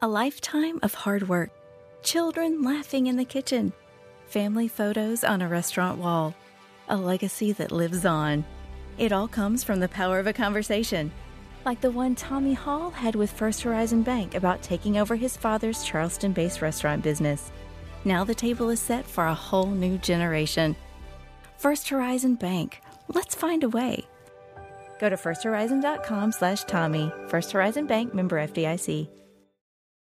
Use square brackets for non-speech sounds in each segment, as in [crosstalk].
A lifetime of hard work, children laughing in the kitchen, family photos on a restaurant wall, a legacy that lives on. It all comes from the power of a conversation, like the one Tommy Hall had with First Horizon Bank about taking over his father's Charleston based restaurant business. Now the table is set for a whole new generation. First Horizon Bank. Let's find a way. Go to firsthorizon.com slash Tommy. First Horizon Bank member FDIC.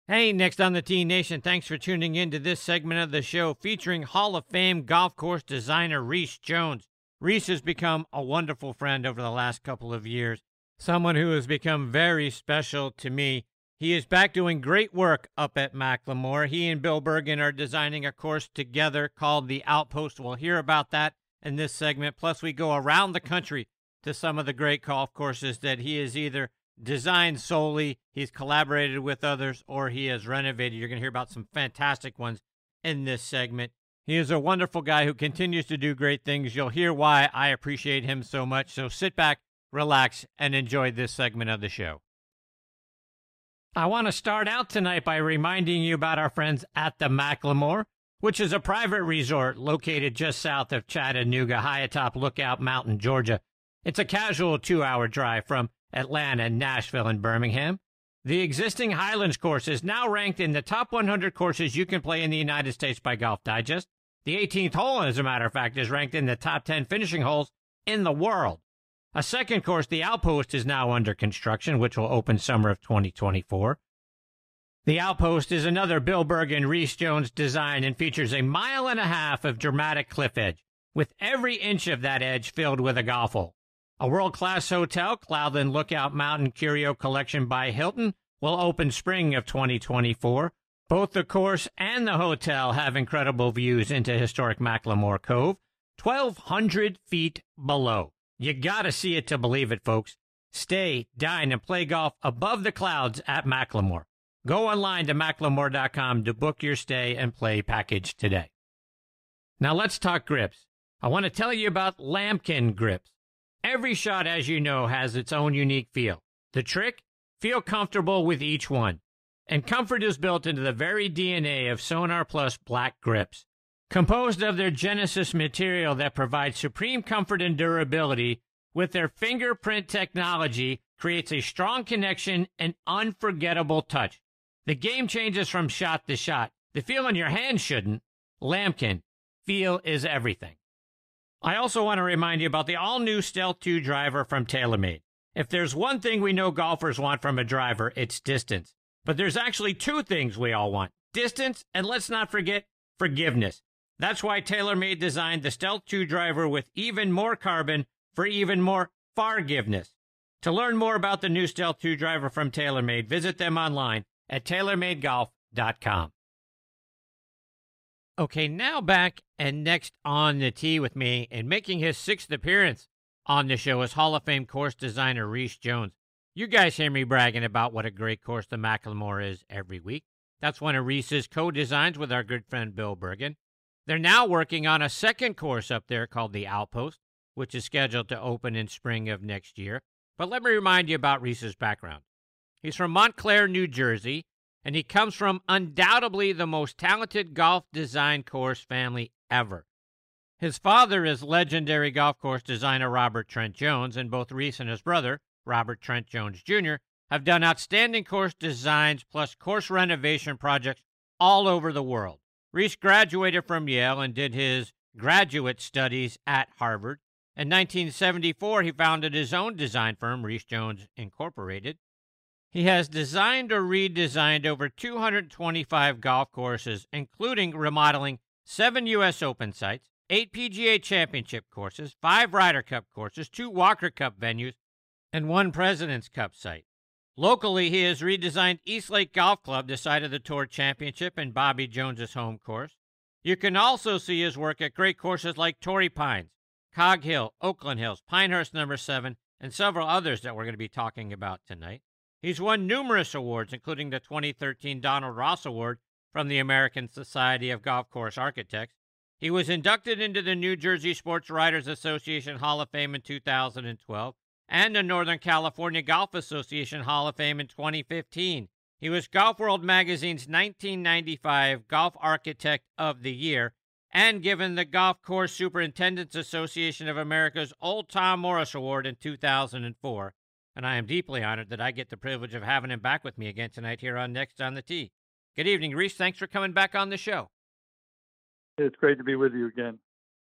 Hey, next on the T Nation, thanks for tuning in to this segment of the show featuring Hall of Fame golf course designer Rees Jones. Rees has become a wonderful friend over the last couple of years, someone who has become very special to me. He is back doing great work up at McLemore. He and Bill Bergin are designing a course together called The Outpost. We'll hear about that in this segment. Plus, we go around the country to some of the great golf courses that he has either designed solely, he's collaborated with others, or he has renovated. You're going to hear about some fantastic ones in this segment. He is a wonderful guy who continues to do great things. You'll hear why I appreciate him so much. So sit back, relax, and enjoy this segment of the show. I want to start out tonight by reminding you about our friends at the McLemore, which is a private resort located just south of Chattanooga, high atop Lookout Mountain, Georgia. It's a casual two hour drive from Atlanta, Nashville, and Birmingham. The existing Highlands course is now ranked in the top 100 courses you can play in the United States by Golf Digest. The 18th hole, as a matter of fact, is ranked in the top 10 finishing holes in the world. A second course, the Outpost, is now under construction, which will open summer of 2024. The Outpost is another Bill Berg and Rees Jones design and features a mile and a half of dramatic cliff edge, with every inch of that edge filled with a golf hole. A world class hotel, Cloudland Lookout Mountain Curio Collection by Hilton, will open spring of 2024. Both the course and the hotel have incredible views into historic McLemore Cove, 1,200 feet below. You gotta see it to believe it, folks. Stay, dine, and play golf above the clouds at McLemore. Go online to mclemore.com to book your stay and play package today. Now let's talk grips. I want to tell you about Lamkin grips. Every shot, as you know, has its own unique feel. The trick? Feel comfortable with each one. And comfort is built into the very DNA of Sonar Plus black grips. Composed of their Genesis material that provides supreme comfort and durability, with their fingerprint technology, creates a strong connection and unforgettable touch. The game changes from shot to shot. The feel in your hand shouldn't. Lamkin, feel is everything. I also want to remind you about the all new Stealth 2 driver from TaylorMade. If there's one thing we know golfers want from a driver, it's distance. But there's actually two things we all want distance, and let's not forget forgiveness. That's why TaylorMade designed the Stealth 2 driver with even more carbon for even more forgiveness. To learn more about the new Stealth 2 driver from TaylorMade, visit them online at TaylorMadeGolf.com. Okay, now back and next on the tee with me and making his sixth appearance on the show is Hall of Fame course designer Rees Jones. You guys hear me bragging about what a great course the McLemore is every week. That's one of Rees's co-designs with our good friend Bill Bergin. They're now working on a second course up there called the Outpost, which is scheduled to open in spring of next year. But let me remind you about Rees's background. He's from Montclair, New Jersey, and he comes from undoubtedly the most talented golf design course family ever. His father is legendary golf course designer Robert Trent Jones, and both Rees and his brother, Robert Trent Jones Jr., have done outstanding course designs plus course renovation projects all over the world. Rees graduated from Yale and did his graduate studies at Harvard. In 1974, he founded his own design firm, Rees Jones Incorporated. He has designed or redesigned over 225 golf courses, including remodeling seven U.S. Open sites, eight PGA Championship courses, five Ryder Cup courses, two Walker Cup venues, and one President's Cup site. Locally, he has redesigned East Lake Golf Club, the site of the Tour Championship and Bobby Jones's home course. You can also see his work at great courses like Torrey Pines, Cog Hill, Oakland Hills, Pinehurst Number 7, and several others that we're going to be talking about tonight. He's won numerous awards, including the 2013 Donald Ross Award from the American Society of Golf Course Architects. He was inducted into the New Jersey Sports Writers Association Hall of Fame in 2012 and the Northern California Golf Association Hall of Fame in 2015. He was Golf World Magazine's 1995 Golf Architect of the Year and given the Golf Course Superintendents Association of America's Old Tom Morris Award in 2004. And I am deeply honored that I get the privilege of having him back with me again tonight here on Next on the Tee. Good evening, Rees. Thanks for coming back on the show. It's great to be with you again.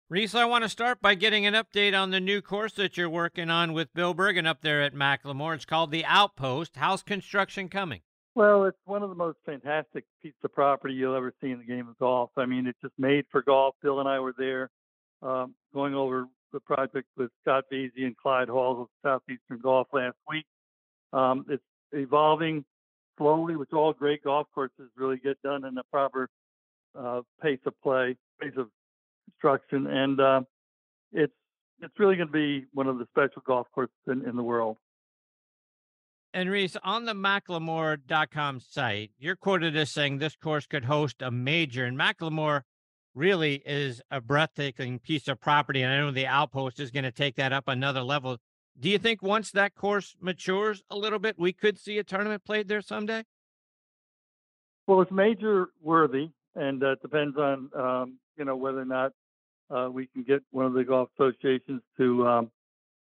Rees, I want to start by getting an update on the new course that you're working on with Bill Bergin up there at McLemore. It's called the Outpost. How's construction coming? Well, it's one of the most fantastic pieces of property you'll ever see in the game of golf. I mean, it's just made for golf. Bill and I were there um, going over the project with Scott Vesey and Clyde Hall of Southeastern Golf last week. Um, it's evolving slowly, which all great golf courses really get done in a proper uh, pace of play, pace of construction, and uh, it's it's really going to be one of the special golf courses in, in the world. And Rees, on the McLemore.com site, you're quoted as saying this course could host a major, and McLemore really is a breathtaking piece of property. And I know the outpost is going to take that up another level. Do you think once that course matures a little bit, we could see a tournament played there someday? Well, it's major worthy, and uh, depends on um, you know whether or not uh, we can get one of the golf associations to um,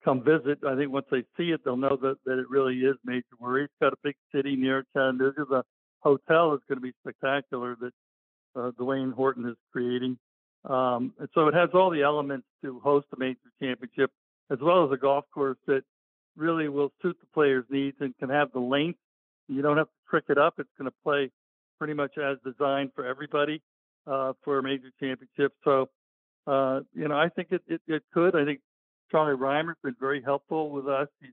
come visit. I think once they see it, they'll know that, that it really is major worry. It's got a big city near Chattanooga. The hotel is going to be spectacular that uh, Dwayne Horton is creating. Um, and so it has all the elements to host a major championship, as well as a golf course that really will suit the players' needs and can have the length. You don't have to trick it up. It's going to play pretty much as designed for everybody uh, for a major championship. So uh, you know, I think it, it, it, could. I think Charlie Rymer's been very helpful with us. He's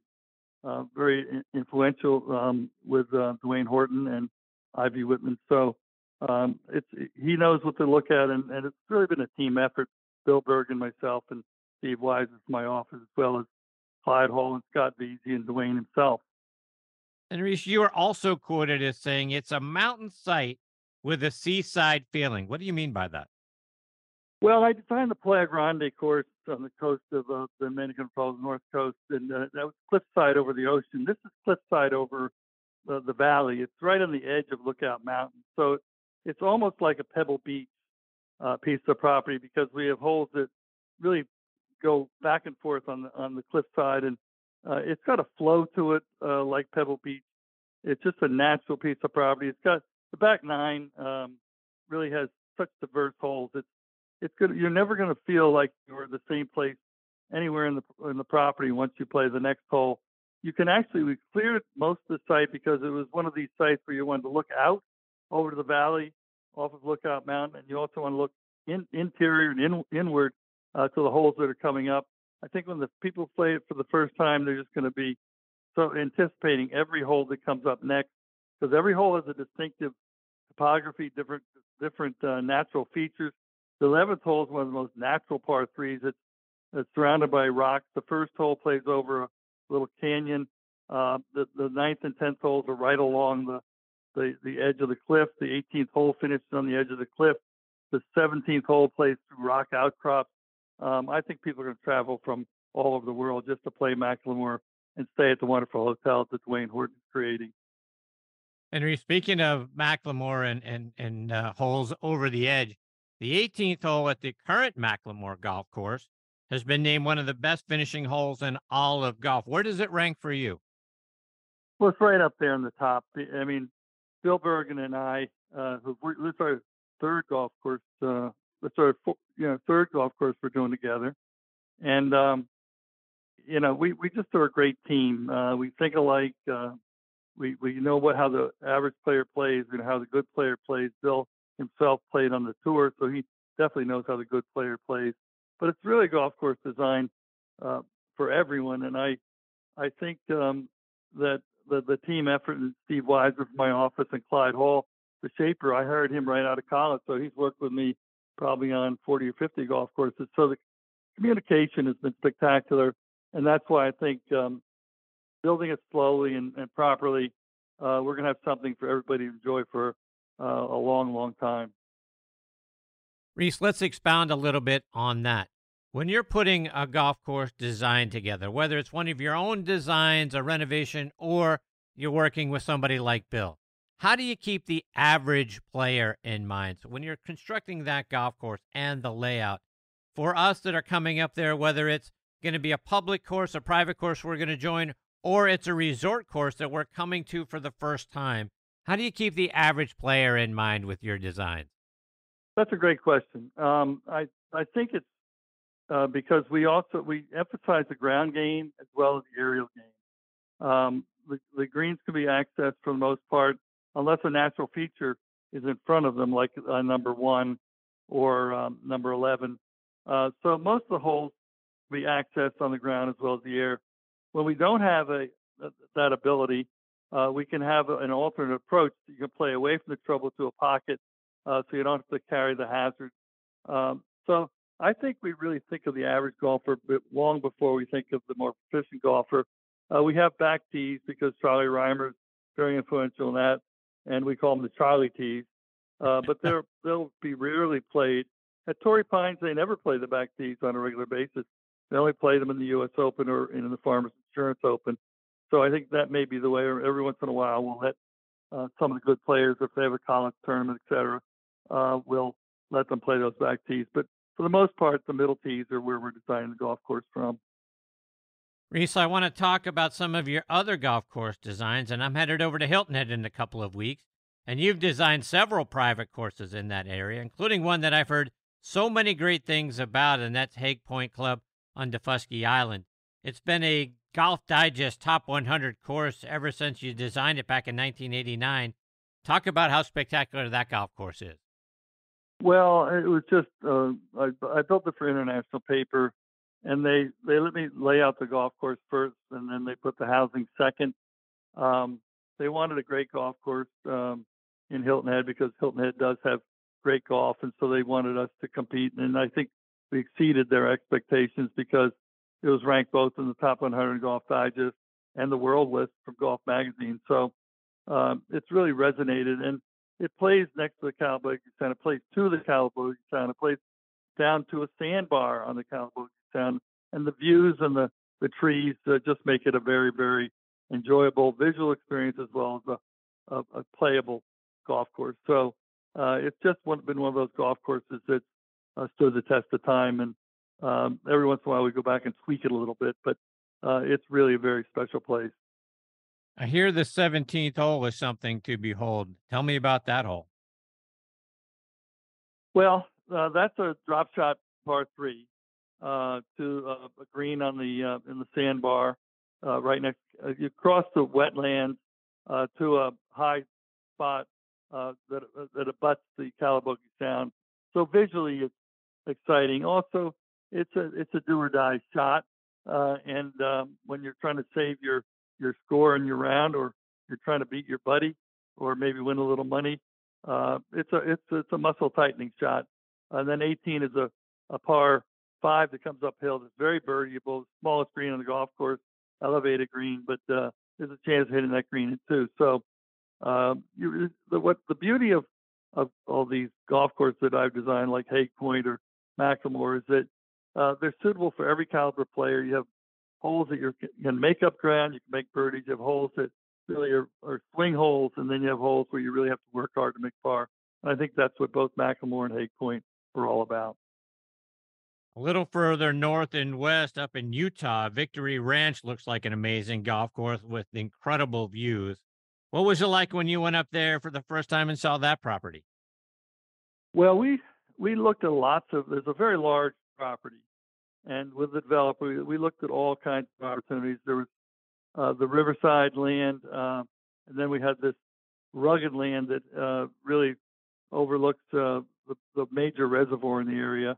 uh, very influential um, with uh, Dwayne Horton and Ivy Whitman. So um, it's he knows what to look at, and, and, it's really been a team effort. Bill Bergin myself, and Steve Wise is my office, as well as Clyde Hall and Scott Vesey and Dwayne himself. And Rees, you are also quoted as saying it's a mountain site with a seaside feeling. What do you mean by that? Well, I designed the Playa Grande course on the coast of uh, the Dominican Falls, north coast, and uh, that was cliffside over the ocean. This is cliffside over the, the valley. It's right on the edge of Lookout Mountain, so it's almost like a Pebble Beach uh, piece of property because we have holes that really go back and forth on the on the cliffside, and uh, it's got a flow to it uh, like Pebble Beach. It's just a natural piece of property. It's got the back nine um, really has such diverse holes. It's it's good. You're never going to feel like you're the same place anywhere in the in the property once you play the next hole. You can actually we cleared most of the site because it was one of these sites where you wanted to look out over to the valley off of Lookout Mountain, and you also want to look in, interior and in, inward uh, to the holes that are coming up. I think when the people play it for the first time, they're just going to be so anticipating every hole that comes up next because every hole has a distinctive topography, different different uh, natural features. The 11th hole is one of the most natural par threes. It's, it's surrounded by rocks. The first hole plays over a little canyon. Uh, the, the ninth and 10th holes are right along the, the, the edge of the cliff. The 18th hole finishes on the edge of the cliff. The 17th hole plays through rock outcrops. Um, I think people are going to travel from all over the world just to play McLemore and stay at the wonderful hotel that Dwayne Horton is creating. Henry, speaking of McLemore and and and uh, holes over the edge, the 18th hole at the current McLemore golf course has been named one of the best finishing holes in all of golf. Where does it rank for you? Well, it's right up there in the top. I mean, Bill Bergin and I, uh, this is our third golf course, uh, this our you know third golf course we're doing together, and um, you know we we just are a great team. Uh, we think alike. Uh, we we know what how the average player plays and how the good player plays. Bill himself played on the tour, so he definitely knows how the good player plays. But it's really a golf course designed uh, for everyone, and I I think um, that the the team effort and Steve Weiser from my office and Clyde Hall, the shaper, I hired him right out of college, so he's worked with me probably on 40 or 50 golf courses. So the communication has been spectacular, and that's why I think um, building it slowly and, and properly, uh, we're going to have something for everybody to enjoy for uh, a long, long time. Rees, let's expound a little bit on that. When you're putting a golf course design together, whether it's one of your own designs, a renovation, or you're working with somebody like Bill, How do you keep the average player in mind? So when you're constructing that golf course and the layout, for us that are coming up there, whether it's going to be a public course, a private course we're going to join, or it's a resort course that we're coming to for the first time, how do you keep the average player in mind with your designs? That's a great question. Um, I I think it's uh, because we also we emphasize the ground game as well as the aerial game. Um, the, the greens can be accessed for the most part, unless a natural feature is in front of them, like uh, number one or um, number 11. Uh, so most of the holes can be accessed on the ground as well as the air. When we don't have a that ability, uh, we can have an alternate approach. You can play away from the trouble to a pocket, uh, so you don't have to carry the hazard. Um, so I think we really think of the average golfer long before we think of the more proficient golfer. Uh, we have back tees because Charlie Rymer is very influential in that, and we call them the Charlie tees. Uh, but [laughs] they're they'll be rarely played. At Torrey Pines, they never play the back tees on a regular basis. They only play them in the U.S. Open or in the Farmers Insurance Open. So I think that may be the way. Every once in a while, we'll let uh, some of the good players, if they have a college tournament, et cetera, uh, we'll let them play those back tees. But for the most part, the middle tees are where we're designing the golf course from. Rees, I want to talk about some of your other golf course designs, and I'm headed over to Hilton Head in a couple of weeks. And you've designed several private courses in that area, including one that I've heard so many great things about, and that's Haig Point Club on Daufuskie Island. It's been a Golf Digest Top 100 course ever since you designed it back in 1989. Talk about how spectacular that golf course is. Well, it was just uh, I, I built it for international paper, and they they let me lay out the golf course first, and then they put the housing second. Um, they wanted a great golf course um, in Hilton Head because Hilton Head does have great golf, and so they wanted us to compete. And I think we exceeded their expectations because it was ranked both in the top 100 Golf Digest and the World List from Golf Magazine. So um, it's really resonated, and it plays next to the Calibogue Sound. It plays to the Calibogue Sound. It plays down to a sandbar on the Calibogue Sound, and the views and the the trees uh, just make it a very very enjoyable visual experience as well as a, a, a playable golf course. So uh, it's just one, been one of those golf courses that uh, stood the test of time, and um, every once in a while we go back and tweak it a little bit, but uh, it's really a very special place. I hear the 17th hole is something to behold. Tell me about that hole. Well, uh, that's a drop shot par three uh, to uh, a green on the uh, in the sandbar uh, right next. Uh, you cross the wetlands to a high spot that that abuts the Calibogue Sound. So visually, it's exciting. Also, it's a it's a do or die shot, and um, when you're trying to save your your score in your round, or you're trying to beat your buddy, or maybe win a little money. Uh, it's a it's it's a muscle tightening shot. And then 18 is a, a par five that comes uphill. It's very birdieable, smallest green on the golf course, elevated green, but uh, there's a chance of hitting that green too. So um, you, the, what the beauty of of all these golf courses that I've designed, like Haig Point or McLemore, is that uh, they're suitable for every caliber player. You have holes that you can make up ground, you can make birdies. You have holes that really are, are swing holes, and then you have holes where you really have to work hard to make par. And I think that's what both McLemore and Haig Point are all about. A little further north and west, up in Utah, Victory Ranch looks like an amazing golf course with incredible views. What was it like when you went up there for the first time and saw that property? Well, we we looked at lots of. There's a very large property, and with the developer, we, looked at all kinds of opportunities. There was uh, the riverside land, uh, and then we had this rugged land that uh, really overlooks uh, the, the, major reservoir in the area.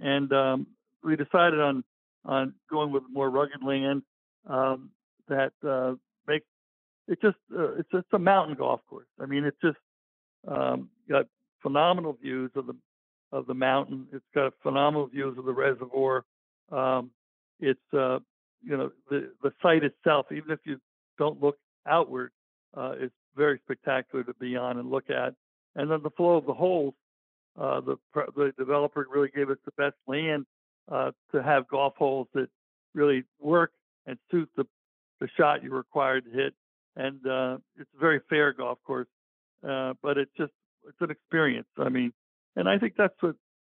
And um, we decided on on going with more rugged land um, that uh, makes it just uh, it's just a mountain golf course. I mean, it's just um, got phenomenal views of the of the mountain. It's got phenomenal views of the reservoir. Um, it's uh, you know the the site itself, even if you don't look outward, uh, it's very spectacular to be on and look at. And then the flow of the holes, uh, the the developer really gave us the best land uh, to have golf holes that really work and suit the the shot you're required to hit. And uh, it's a very fair golf course. uh, but it's just it's an experience. I mean, and I think that's what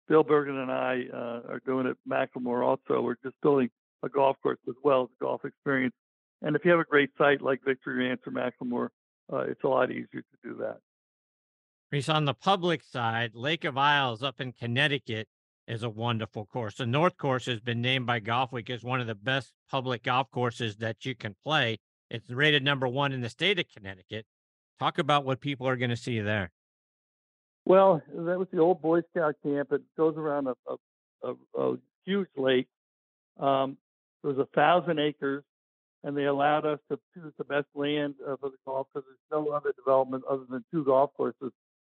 Bill Bergin and I uh, are doing at McLemore. Also, we're just building a golf course as well as a golf experience. And if you have a great site like Victory Ranch or McLemore, uh, it's a lot easier to do that. Rees, on the public side, Lake of Isles up in Connecticut is a wonderful course. The North Course has been named by Golfweek as one of the best public golf courses that you can play. It's rated number one in the state of Connecticut. Talk about what people are going to see there. Well, that was the old Boy Scout camp. It goes around a, a, a, a huge lake. Um, it was a thousand acres, and they allowed us to choose the best land uh, for the golf because there's no other development other than two golf courses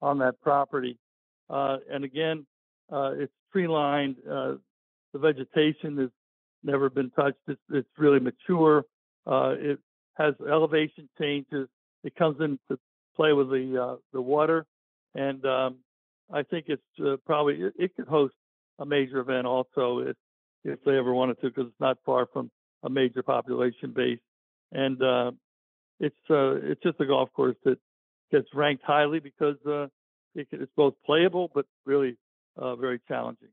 on that property. Uh, and again, uh, it's tree lined. Uh, the vegetation has never been touched. It's, it's really mature. Uh, it has elevation changes. It comes into play with the uh, the water, and um, I think it's uh, probably it, it, could host a major event also if if they ever wanted to, because it's not far from a major population base, and uh, it's it's just a golf course that gets ranked highly because it, it's both playable but really uh, very challenging.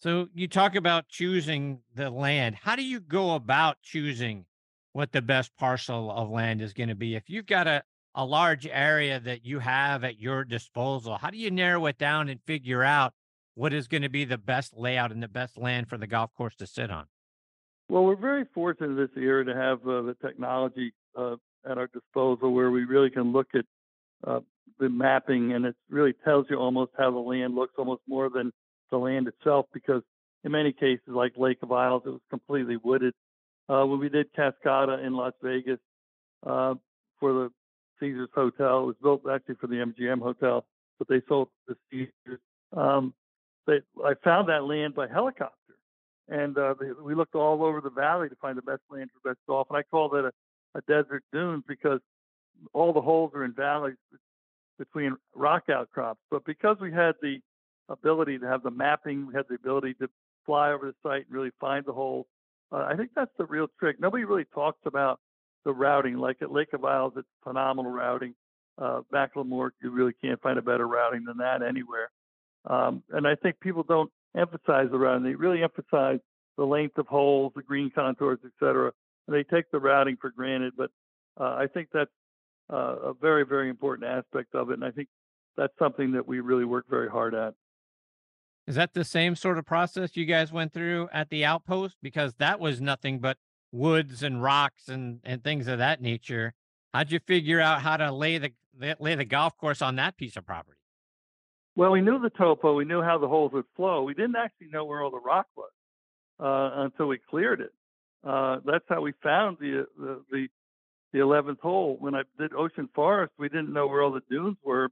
So you talk about choosing the land. How do you go about choosing what the best parcel of land is going to be? If you've got a, a large area that you have at your disposal, how do you narrow it down and figure out what is going to be the best layout and the best land for the golf course to sit on? Well, we're very fortunate this year to have uh, the technology uh, at our disposal where we really can look at uh, the mapping, and it really tells you almost how the land looks, almost more than the land itself, because in many cases, like Lake of Isles, it was completely wooded. Uh, when we did Cascata in Las Vegas uh, for the Caesars Hotel, it was built actually for the MGM Hotel, but they sold the Caesars. Um, they, I found that land by helicopter, and uh, they, we looked all over the valley to find the best land for best golf, and I called it a, a desert dunes because all the holes are in valleys between rock outcrops. But because we had the ability to have the mapping, we had the ability to fly over the site and really find the holes. Uh, I think that's the real trick. Nobody really talks about the routing. Like at Lake of Isles, it's phenomenal routing. Uh, McLemore, you really can't find a better routing than that anywhere. Um, and I think people don't emphasize the routing. They really emphasize the length of holes, the green contours, et cetera. And they take the routing for granted. But uh, I think that's uh, a very, very important aspect of it. And I think that's something that we really work very hard at. Is that the same sort of process you guys went through at the outpost? Because that was nothing but woods and rocks and, and things of that nature. How'd you figure out how to lay the lay the golf course on that piece of property? Well, we knew the topo. We knew how the holes would flow. We didn't actually know where all the rock was uh, until we cleared it. Uh, that's how we found the, the, the the 11th hole. When I did Ocean Forest, we didn't know where all the dunes were,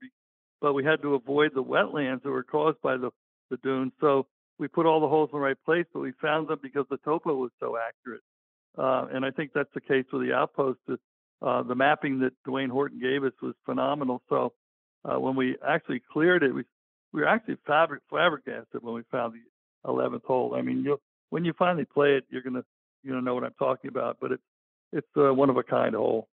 but we had to avoid the wetlands that were caused by the, the dunes. So we put all the holes in the right place, but we found them because the topo was so accurate. Uh, and I think that's the case with the outpost. Uh, the mapping that Dwayne Horton gave us was phenomenal. So uh, when we actually cleared it, we we were actually fabric flabbergasted when we found the 11th hole. I mean, you when you finally play it, you're gonna you're gonna know what I'm talking about. But it's it's a one of a kind hole.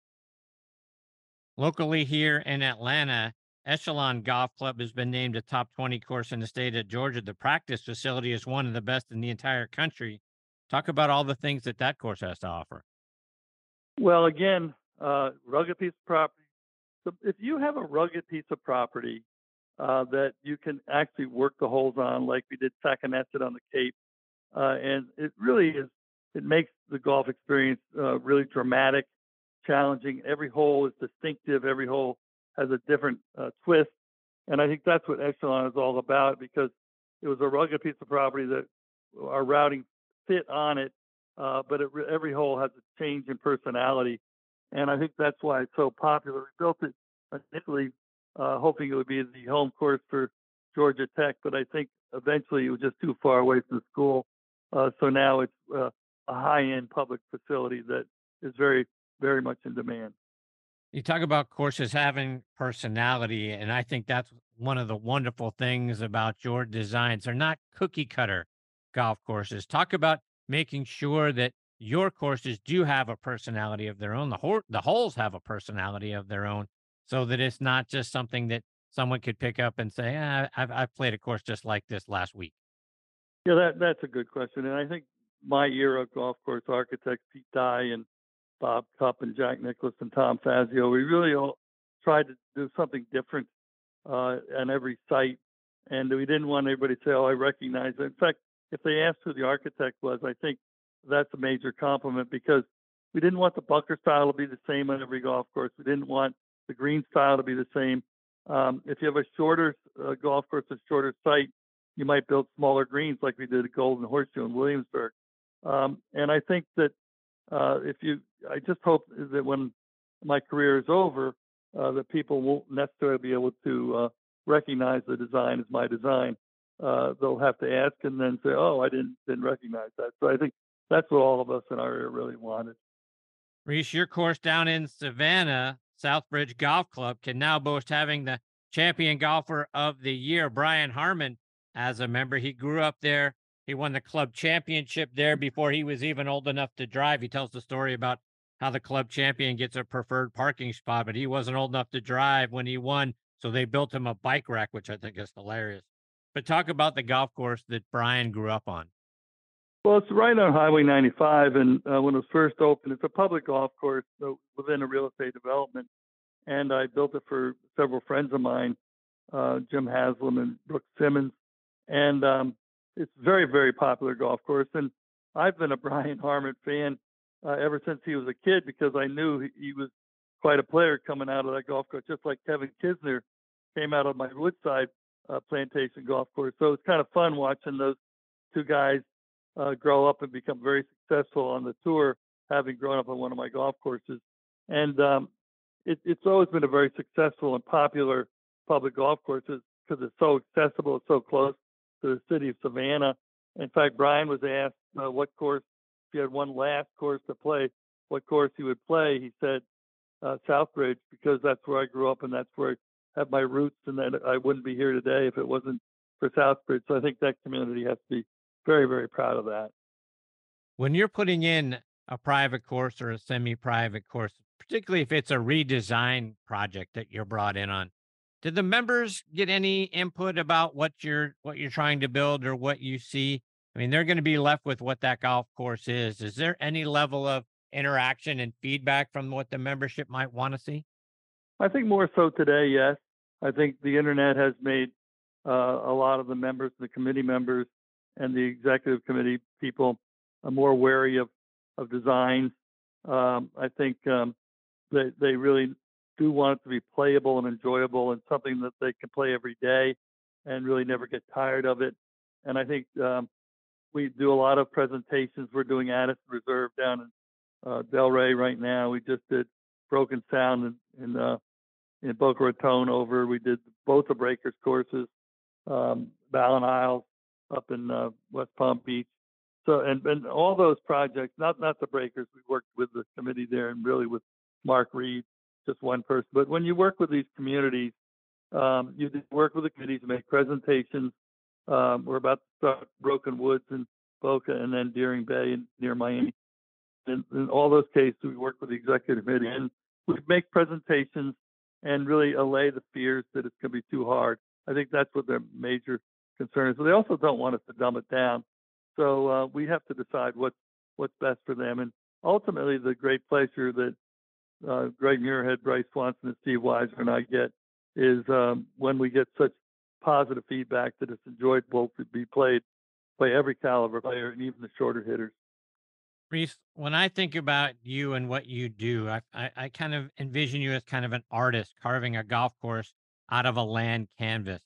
Locally here in Atlanta, Echelon Golf Club has been named a top 20 course in the state of Georgia. The practice facility is one of the best in the entire country. Talk about all the things that that course has to offer. Well, again, uh, rugged piece of property. So if you have a rugged piece of property uh, that you can actually work the holes on, like we did Saconneset on the Cape, uh, and it really is it makes the golf experience uh, really dramatic, challenging. Every hole is distinctive. Every hole has a different uh, twist, and I think that's what Echelon is all about because it was a rugged piece of property that our routing fit on it, uh, but it, every hole has a change in personality, and I think that's why it's so popular. We built it initially uh, hoping it would be the home course for Georgia Tech, but I think eventually it was just too far away from school. Uh, so now it's uh, a high-end public facility that is very, very much in demand. You talk about courses having personality, and I think that's one of the wonderful things about your designs. They're not cookie cutter golf courses. Talk about making sure that your courses do have a personality of their own. The, ho- the holes have a personality of their own. so that it's not just something that someone could pick up and say, ah, I've, I've played a course just like this last week? Yeah, that that's a good question, and I think my era of golf course architects Pete Dye and Bob Cupp and Jack Nicklaus and Tom Fazio, we really all tried to do something different uh, on every site, and we didn't want everybody to say, "Oh, I recognize it." In fact, if they asked who the architect was, I think that's a major compliment because we didn't want the bunker style to be the same on every golf course. We didn't want the green style to be the same. Um, if you have a shorter uh, golf course, a shorter site, you might build smaller greens like we did at Golden Horseshoe in Williamsburg. Um, and I think that uh, if you, I just hope that when my career is over, uh, that people won't necessarily be able to uh, recognize the design as my design. Uh, they'll have to ask and then say, "Oh, I didn't didn't recognize that." So I think that's what all of us in our area really wanted. Rees, your course down in Savannah, Southbridge Golf Club, can now boast having the champion golfer of the year, Brian Harman, as a member. He grew up there. He won the club championship there before he was even old enough to drive. He tells the story about how the club champion gets a preferred parking spot, but he wasn't old enough to drive when he won. So they built him a bike rack, which I think is hilarious. But talk about the golf course that Brian grew up on. Well, it's right on Highway 95, and uh, when it was first opened, it's a public golf course within a real estate development. And I built it for several friends of mine, uh, Jim Haslam and Brooks Simmons. And um, it's very, very popular golf course. And I've been a [laughs] Brian Harman fan uh, ever since he was a kid because I knew he, he was quite a player coming out of that golf course, just like Kevin Kisner came out of my Woodside uh, Plantation golf course. So it's kind of fun watching those two guys uh, grow up and become very successful on the tour, having grown up on one of my golf courses. And um, it, it's always been a very successful and popular public golf course because it's so accessible, it's so close to the city of Savannah. In fact, Brian was asked uh, what course, if he had one last course to play, what course he would play. He said uh, Southbridge because that's where I grew up and that's where have my roots, and that I wouldn't be here today if it wasn't for Southbridge. So I think that community has to be very, very proud of that. When you're putting in a private course or a semi-private course, particularly if it's a redesign project that you're brought in on, did the members get any input about what you're what you're trying to build or what you see? I mean, they're going to be left with what that golf course is. Is there any level of interaction and feedback from what the membership might want to see? I think more so today, yes. I think the internet has made uh, a lot of the members, the committee members, and the executive committee people are more wary of of designs. Um, I think um, they they really do want it to be playable and enjoyable and something that they can play every day and really never get tired of it. And I think um, we do a lot of presentations. We're doing Addison Reserve down in uh, Delray right now. We just did Broken Sound in in, uh, in Boca Raton over. We did both the Breakers courses, um, Ballen Isles, up in uh, West Palm Beach. So and and all those projects, not not the breakers. We worked with the committee there and really with Mark Reed, just one person. But when you work with these communities, um, you work with the committees make presentations. Um, we're about to start Broken Woods in Boca and then Deering Bay near Miami. And in all those cases, we work with the executive committee and we make presentations and really allay the fears that it's going to be too hard. I think that's what their major concerns, but they also don't want us to dumb it down. So uh, we have to decide what's what's best for them. And ultimately, the great pleasure that uh, Greg Muirhead, Bryce Swanson, and Steve Weiser and I get is um, when we get such positive feedback that it's enjoyable to be played by every caliber player and even the shorter hitters. Rees, when I think about you and what you do, I, I, I kind of envision you as kind of an artist carving a golf course out of a land canvas.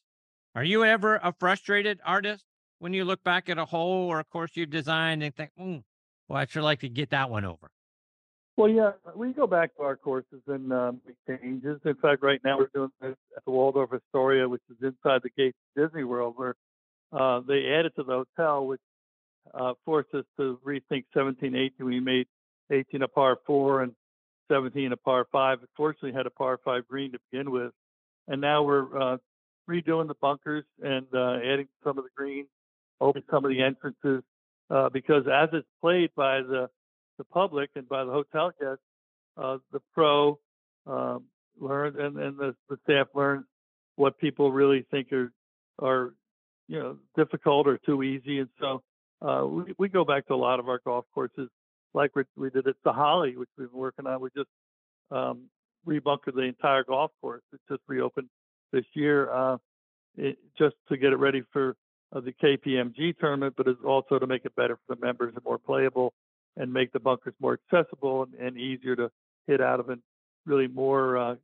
Are you ever a frustrated artist when you look back at a hole or a course you've designed and think, mm, well, I'd sure like to get that one over? Well, yeah, we go back to our courses and um, make changes. In fact, right now we're doing this at the Waldorf Astoria, which is inside the gates of Disney World, where uh, they added to the hotel, which uh, forced us to rethink 17, 18. We made 18 a par four and 17 a par five. Fortunately, had a par five green to begin with, and now we're uh, redoing the bunkers and uh, adding some of the greens, opening some of the entrances, uh, because as it's played by the the public and by the hotel guests, uh, the pro um, learn and, and the, the staff learns what people really think are are you know difficult or too easy, and so uh, we we go back to a lot of our golf courses like we, we did at Holly, which we've been working on. We just um, rebunkered the entire golf course. It just reopened this year, uh, it, just to get it ready for uh, the KPMG tournament, but it's also to make it better for the members and more playable, and make the bunkers more accessible and, and easier to hit out of, and really more uh,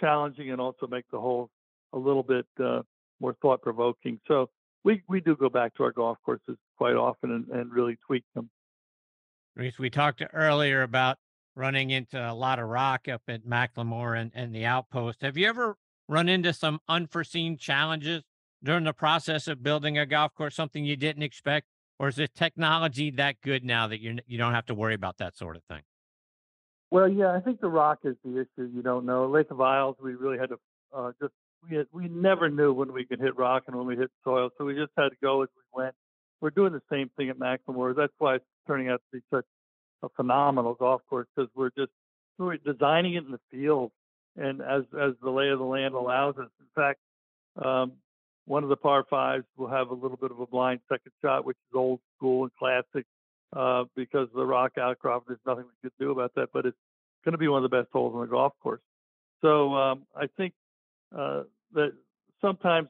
challenging, and also make the hole a little bit uh, more thought provoking. So we we do go back to our golf courses quite often and, and really tweak them. Rees, we talked earlier about running into a lot of rock up at McLemore and, and the outpost. Have you ever run into some unforeseen challenges during the process of building a golf course, something you didn't expect? Or is the technology that good now that you you don't have to worry about that sort of thing? Well, yeah, I think the rock is the issue. You don't know. Lake of Isles, we really had to uh, just we had, we never knew when we could hit rock and when we hit soil, so we just had to go as we went. We're doing the same thing at McLemore. That's why it's turning out to be such a phenomenal golf course because we're just we're designing it in the field and as as the lay of the land allows us. In fact, um, one of the par fives will have a little bit of a blind second shot, which is old school and classic uh, because of the rock outcrop. There's nothing we could do about that, but it's going to be one of the best holes on the golf course. So um, I think that sometimes,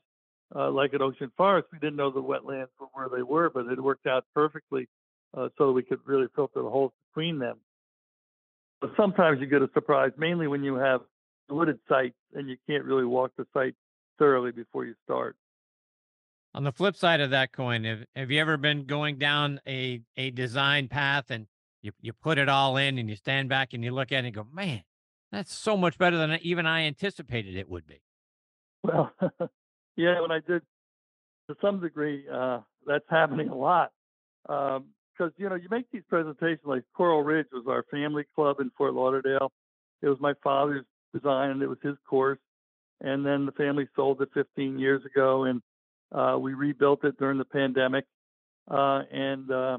uh, like at Ocean Forest, we didn't know the wetlands were where they were, but it worked out perfectly uh, so that we could really filter the holes between them. But sometimes you get a surprise, mainly when you have wooded sites and you can't really walk the site thoroughly before you start. On the flip side of that coin, have, have you ever been going down a, a design path and you, you put it all in and you stand back and you look at it and go, man, that's so much better than even I anticipated it would be. Well, [laughs] yeah, when I did to some degree, uh, that's happening a lot. Um, because you know you make these presentations like Coral Ridge was our family club in Fort Lauderdale. It was my father's design and it was his course. And then the family sold it 15 years ago, and uh, we rebuilt it during the pandemic. Uh, and uh,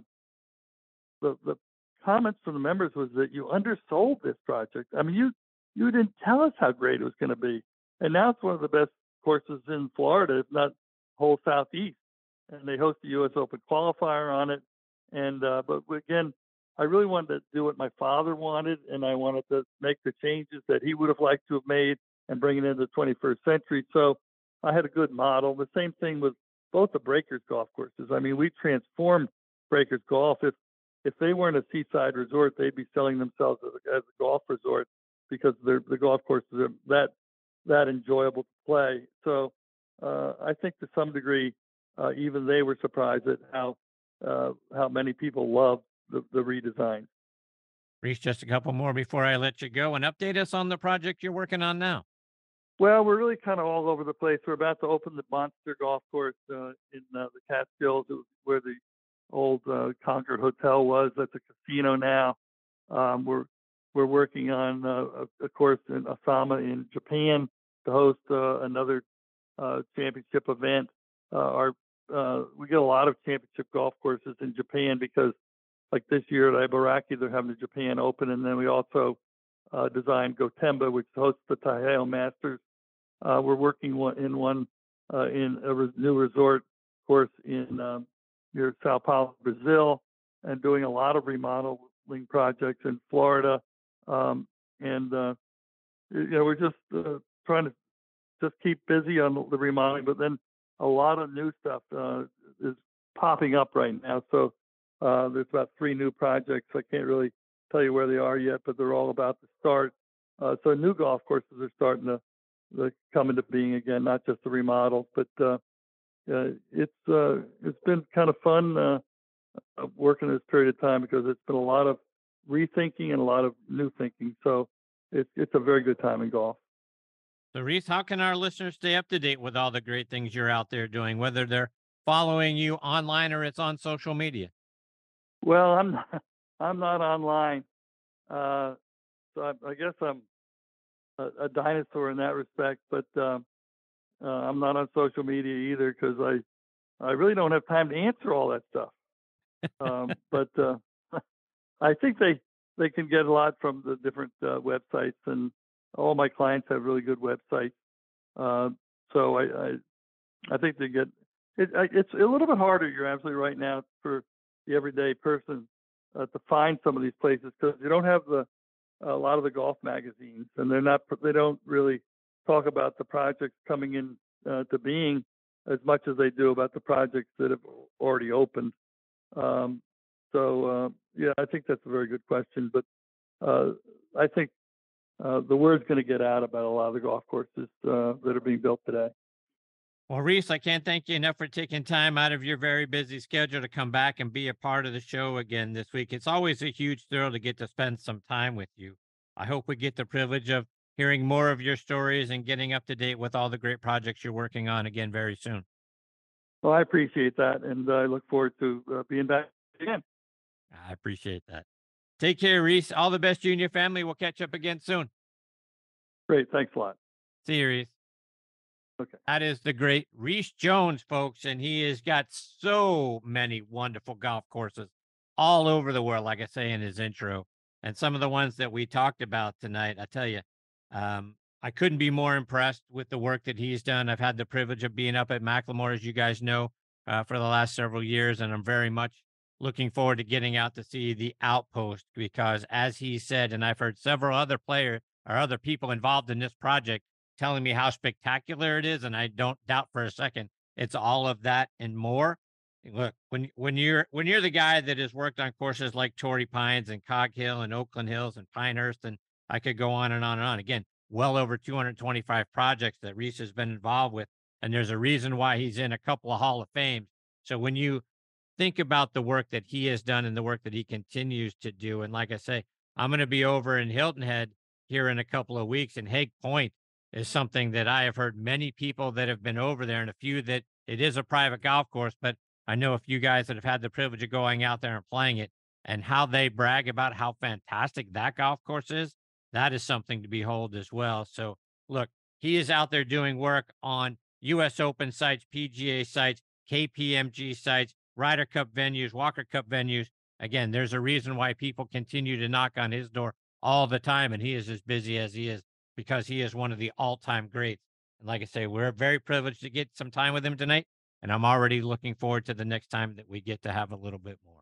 the the comments from the members was that you undersold this project. I mean, you you didn't tell us how great it was going to be, and now it's one of the best courses in Florida, if not whole southeast. And they host the U.S. Open qualifier on it. And uh, but again, I really wanted to do what my father wanted, and I wanted to make the changes that he would have liked to have made and bring it into the 21st century. So I had a good model. The same thing with both the Breakers golf courses. I mean, we transformed Breakers Golf. If if they weren't a seaside resort, they'd be selling themselves as a, as a golf resort because the golf courses are that that enjoyable to play. So uh, I think to some degree, uh, even they were surprised at how uh, how many people love the, the redesign. Rees, just a couple more before I let you go and update us on the project you're working on now. Well, we're really kind of all over the place. We're about to open the Monster Golf Course uh, in uh, the Catskills, where the old uh, Concord Hotel was. That's a casino now. Um, we're we're working on uh, a, a, course in Osama in Japan to host uh, another uh, championship event. our uh, we get a lot of championship golf courses in Japan because, like this year at Ibaraki, they're having the Japan Open, and then we also uh, designed Gotemba, which hosts the Taiheiyo Masters. Uh, we're working in one uh, in a re- new resort course in um, near Sao Paulo, Brazil, and doing a lot of remodeling projects in Florida. Um, and uh, you know, we're just uh, trying to just keep busy on the remodeling, but then a lot of new stuff uh, is popping up right now. So uh, there's about three new projects. I can't really tell you where they are yet, but they're all about to start. Uh, so new golf courses are starting to, to, come into being again, not just the remodel, but uh, uh, it's uh, it's been kind of fun working this period of time because it's been a lot of rethinking and a lot of new thinking. So it's it's a very good time in golf. So, Rees, how can our listeners stay up to date with all the great things you're out there doing, whether they're following you online or it's on social media? Well, I'm not, [laughs] I'm not online, uh, so I, I, guess I'm a, a, dinosaur in that respect. But um, uh, I'm not on social media either because I I really don't have time to answer all that stuff. Um, but uh, I think they they can get a lot from the different uh, websites and all my clients have really good websites. Uh, so I, I, I think they get it, it's a little bit harder. You're absolutely right now for the everyday person uh, to find some of these places because you don't have the a lot of the golf magazines, and they're not they don't really talk about the projects coming in uh, to being as much as they do about the projects that have already opened. Um, so uh, yeah, I think that's a very good question, but uh, I think uh, the word's going to get out about a lot of the golf courses uh, that are being built today. Well, Rees, I can't thank you enough for taking time out of your very busy schedule to come back and be a part of the show again this week. It's always a huge thrill to get to spend some time with you. I hope we get the privilege of hearing more of your stories and getting up to date with all the great projects you're working on again very soon. Well, I appreciate that, and I look forward to uh, being back again. I appreciate that. Take care, Rees. All the best Junior family. We'll catch up again soon. Great. Thanks a lot. See you, Rees. Okay. That is the great Rees Jones, folks, and he has got so many wonderful golf courses all over the world, like I say in his intro. And some of the ones that we talked about tonight, I tell you, um, I couldn't be more impressed with the work that he's done. I've had the privilege of being up at McLemore, as you guys know, uh, for the last several years, and I'm very much looking forward to getting out to see the outpost because, as he said, and I've heard several other players or other people involved in this project telling me how spectacular it is, and I don't doubt for a second it's all of that and more. Look, when when you're when you're the guy that has worked on courses like Torrey Pines and Cog Hill and Oakland Hills and Pinehurst, and I could go on and on and on. Again, well over 225 projects that Rees has been involved with, and there's a reason why he's in a couple of Hall of Fames. So when you think about the work that he has done and the work that he continues to do, and like I say, I'm going to be over in Hilton Head here in a couple of weeks, and Haig Point is something that I have heard many people that have been over there, and a few that it is a private golf course, but I know a few guys that have had the privilege of going out there and playing it, and how they brag about how fantastic that golf course is. That is something to behold as well. So, look, he is out there doing work on U.S. Open sites, PGA sites, KPMG sites, Ryder Cup venues, Walker Cup venues. Again, there's a reason why people continue to knock on his door all the time, and he is as busy as he is because he is one of the all time greats. And like I say, we're very privileged to get some time with him tonight. And I'm already looking forward to the next time that we get to have a little bit more.